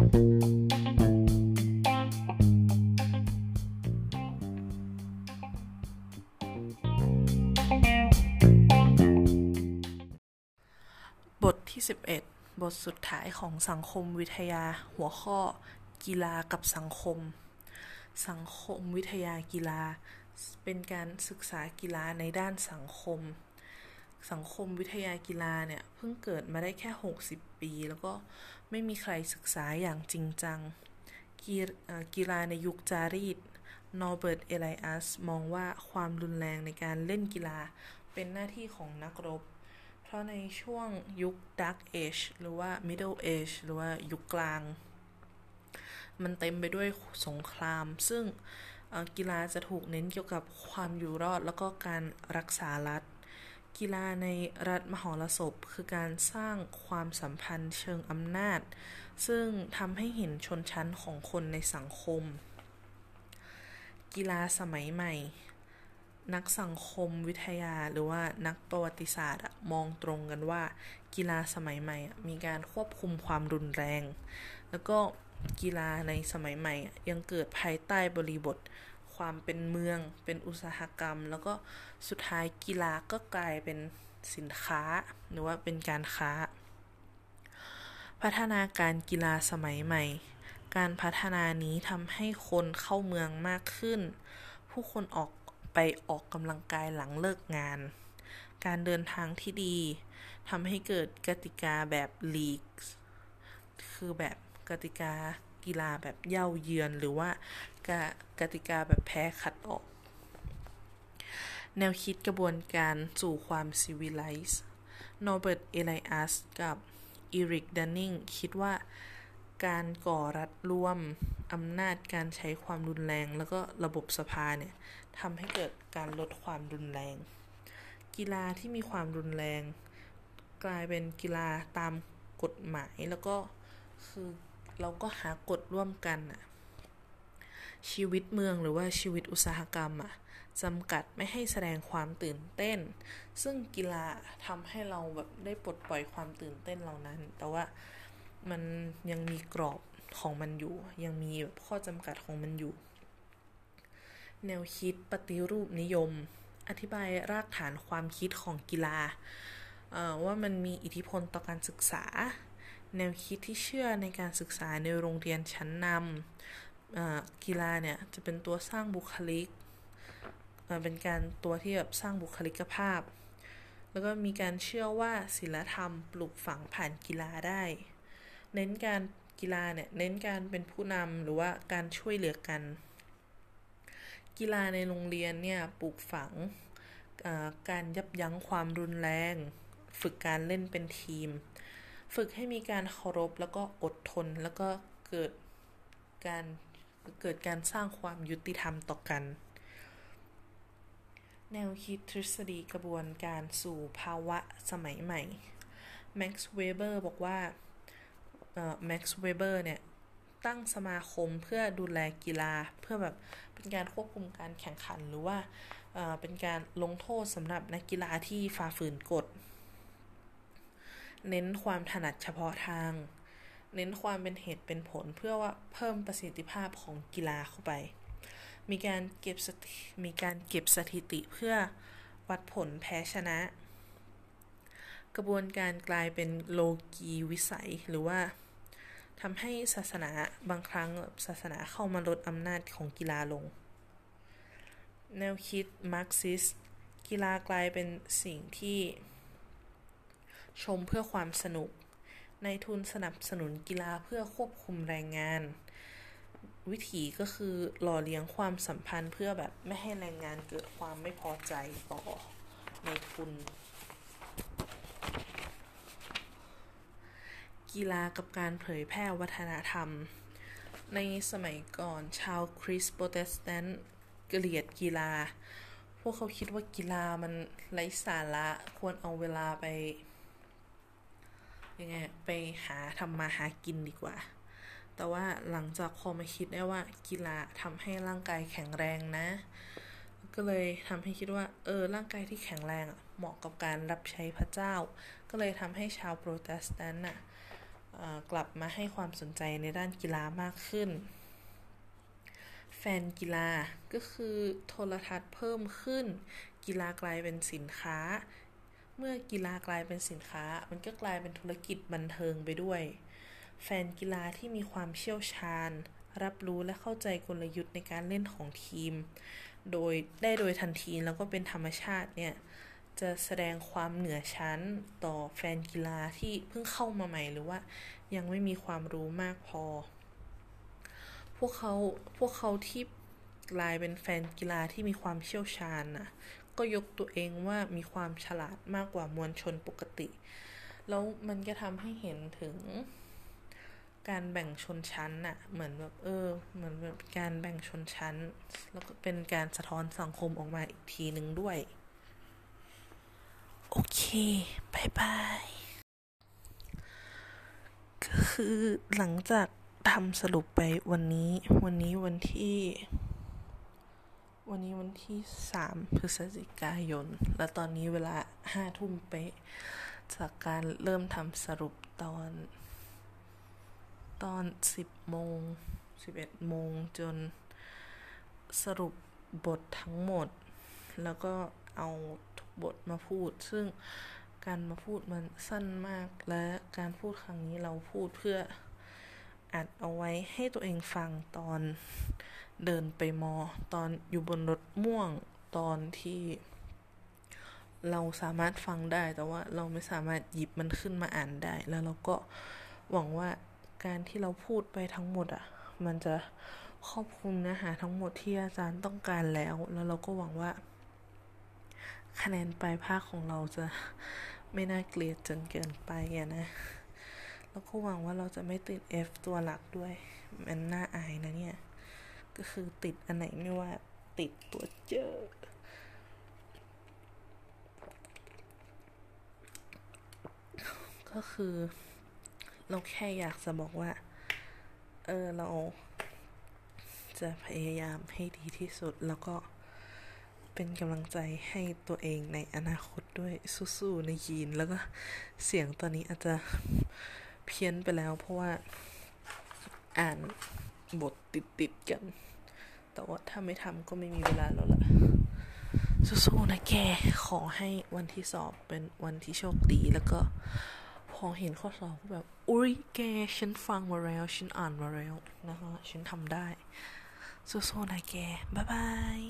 บทที่ 11 บทสุดท้ายของสังคมวิทยาหัวข้อ กีฬากับสังคม สังคมวิทยากีฬา เป็นการศึกษากีฬาในด้านสังคม สังคมวิทยากีฬาเนี่ยเพิ่งเกิดมาได้แค่ 60 ปี แล้วก็ไม่มีใครศึกษาอย่างจริงจัง กีฬาในยุคจารีตนอร์เบิร์ต เอไลอัส มองว่าความรุนแรงในการเล่นกีฬาเป็นหน้าที่ของนักรบ เพราะในช่วงยุค Dark Age หรือว่า Middle Age หรือว่ายุคกลาง มันเต็มไปด้วยสงคราม ซึ่งกีฬาจะถูกเน้นเกี่ยวกับความอยู่รอดแล้วก็การรักษารัฐ กีฬาในรัฐมหรสพคือการสร้างความสัมพันธ์เชิงอำนาจ ซึ่งทำให้เห็นชนชั้นของคนในสังคม กีฬาสมัยใหม่ นักสังคมวิทยาหรือว่านักประวัติศาสตร์มองตรงกันว่า กีฬาสมัยใหม่มีการควบคุมความรุนแรง แล้วก็กีฬาในสมัยใหม่ยังเกิดภายใต้บริบท ความเป็นเมือง เป็นอุตสาหกรรม แล้วก็สุดท้ายกีฬาก็กลายเป็นสินค้า หรือว่าเป็นการค้า พัฒนาการกีฬาสมัยใหม่ การพัฒนานี้ทำให้คนเข้าเมืองมากขึ้น ผู้คนออกไปออกกำลังกายหลังเลิกงาน การเดินทางที่ดีทำให้เกิดกติกาแบบลีก คือแบบกติกา กีฬาแบบเย่าเยือนหรือว่ากกติกาแบบแพ้ขัดออก แนวคิดกระบวนการสู่ความซีวิไลซ์นอร์เบิร์ต เอไลอัส กับอีริกดันนิงคิดว่าการก่อรัฐร่วมอำนาจการใช้ความรุนแรง แล้วก็ระบบสภาเนี่ยทำให้เกิดการลดความรุนแรง กีฬาที่มีความรุนแรง กลายเป็นกีฬาตามกฎหมายแล้วก็คือ เราก็หากฎร่วมกันอะชีวิตเมืองหรือว่าชีวิตอุตสาหกรรมอะจำกัดไม่ให้แสดงความตื่นเต้น ซึ่งกีฬาทำให้เราแบบได้ปลดปล่อยความตื่นเต้นเหล่านั้น แต่ว่ามันยังมีกรอบของมันอยู่ ยังมีแบบข้อจำกัดของมันอยู่ แนวคิดปฏิรูปนิยม อธิบายรากฐานความคิดของกีฬาว่ามันมีอิทธิพลต่อการศึกษา แนวคิดที่เชื่อในการศึกษาในโรงเรียนชั้นนำกีฬาเนี่ยจะเป็นตัวสร้างบุคลิก เป็นการตัวที่แบบสร้างบุคลิกภาพ แล้วก็มีการเชื่อว่าศิลธรรมปลูกฝังผ่านกีฬาได้ เน้นการกีฬาเนี่ยเน้นการเป็นผู้นำหรือว่าการช่วยเหลือกัน กีฬาในโรงเรียนเนี่ยปลูกฝังการยับยั้งความรุนแรง ฝึกการเล่นเป็นทีม ฝึกให้มีการเคารพแล้วก็อดทนแล้วก็เกิดการเกิดการสร้างความยุติธรรมต่อกัน แนวคิดทฤษฎีกระบวนการสู่ภาวะสมัยใหม่แม็กซ์เวเบอร์บอกว่าแม็กซ์เวเบอร์เนี่ย ตั้งสมาคมเพื่อดูแลกีฬาเพื่อแบบเป็นการควบคุมการแข่งขันหรือว่าเป็นการลงโทษสำหรับนักกีฬาที่ฝ่าฝืนกฎ เน้นความถนัดเฉพาะทาง เน้นความเป็นเหตุเป็นผลเพื่อว่าเพิ่มประสิทธิภาพของกีฬาเข้าไป มีการเก็บมีการเก็บสถิติเพื่อวัดผลแพ้ชนะ กระบวนการกลายเป็นโลกีวิสัยหรือว่าทำให้ศาสนาบางครั้งศาสนาเข้ามาลดอำนาจของกีฬาลง แนวคิดมาร์กซิสต์กีฬากลายเป็นสิ่งที่ ชมเพื่อความสนุก นายทุนสนับสนุนกีฬาเพื่อควบคุมแรงงาน วิธีก็คือหล่อเลี้ยงความสัมพันธ์เพื่อแบบไม่ให้แรงงานเกิดความไม่พอใจต่อในทุน กีฬากับการเผยแพร่วัฒนธรรม ในสมัยก่อนชาวคริสต์โปรเตสแตนต์เกลียดกีฬา พวกเขาคิดว่ากีฬามันไร้สาระควรเอาเวลาไป ยังไงไปหาทำมาหากินดีกว่า แต่ว่าหลังจากพอมาคิดได้ว่ากีฬาทำให้ร่างกายแข็งแรงนะ ก็เลยทำให้คิดว่า เออ ร่างกายที่แข็งแรงเหมาะกับการรับใช้พระเจ้า ก็เลยทำให้ชาวโปรเตสแตนต์น่ะกลับมาให้ความสนใจในด้านกีฬามากขึ้น แฟนกีฬาก็คือโทรทัศน์เพิ่มขึ้น กีฬากลายเป็นสินค้า เมื่อกีฬากลายเป็นสินค้า มันก็กลายเป็นธุรกิจบันเทิงไปด้วย แฟนกีฬาที่มีความเชี่ยวชาญ รับรู้และเข้าใจกลยุทธ์ในการเล่นของทีม โดยได้โดยทันทีแล้วก็เป็นธรรมชาติเนี่ยจะแสดงความเหนือชั้นต่อแฟนกีฬาที่เพิ่งเข้ามาใหม่หรือว่ายังไม่มีความรู้มากพอ พวกเขาพวกเขาที่กลายเป็นแฟนกีฬาที่มีความเชี่ยวชาญนะ ก็ยกตัวเองว่ามีความฉลาดมากกว่ามวลชนปกติ แล้วมันก็ทำให้เห็นถึงการแบ่งชนชั้นน่ะ เหมือนแบบเออ เหมือนแบบการแบ่งชนชั้น แล้วก็เป็นการสะท้อนสังคมออกมาอีกทีหนึ่งด้วย โอเคบายบายก็คือหลังจากทำสรุปไปวันนี้ วันนี้วันที่ วันนี้วันที่สามพฤศจิกายน และตอนนี้เวลาห้าทุ่มเป๊ะ จากการเริ่มทำสรุปตอน ตอนสิบโมงสิบเอ็ดโมงจนสรุปบททั้งหมด แล้วก็เอาทุกบทมาพูด ซึ่งการมาพูดมันสั้นมากและการพูดครั้งนี้เราพูดเพื่อ อัดเอาไว้ให้ตัวเองฟังตอนเดินไปมอ ตอนอยู่บนรถม่วงตอนที่ เราสามารถฟังได้แต่ว่าเราไม่สามารถหยิบมันขึ้นมาอ่านได้ แล้วเราก็หวังว่าการที่เราพูดไปทั้งหมดอะ มันจะครอบคลุมเนื้อหาทั้งหมดที่อาจารย์ต้องการแล้ว แล้วเราก็หวังว่า คะแนนปลายภาคของเราจะไม่น่าเกลียดจนเกินไปอะนะ แล้วก็หวังว่าเราจะไม่ติด F ตัวหลักด้วย มันน่าอายนะเนี่ย ก็คือติดอันไหนไม่ว่าติดตัวเจอ ก็คือ เราแค่อยากจะบอกว่า เออเราจะพยายามให้ดีที่สุดแล้วก็เป็นกำลังใจให้ตัวเองในอนาคตด้วยสู้ๆในยีน แล้วก็เสียงตอนนี้อาจจะ เพี้ยนไปแล้ว เพราะว่าอ่านบทติดๆกัน แต่ว่าถ้าไม่ทำก็ไม่มีเวลาแล้วล่ะ สู้ๆนะแก ขอให้วันที่สอบเป็นวันที่โชคดีแล้วก็ พอเห็นข้อสอบแบบ อุ้ยแก ฉันฟังมาแล้ว ฉันอ่านมาแล้วนะคะฉันทำได้ สู้ๆนะแก บ๊ายบาย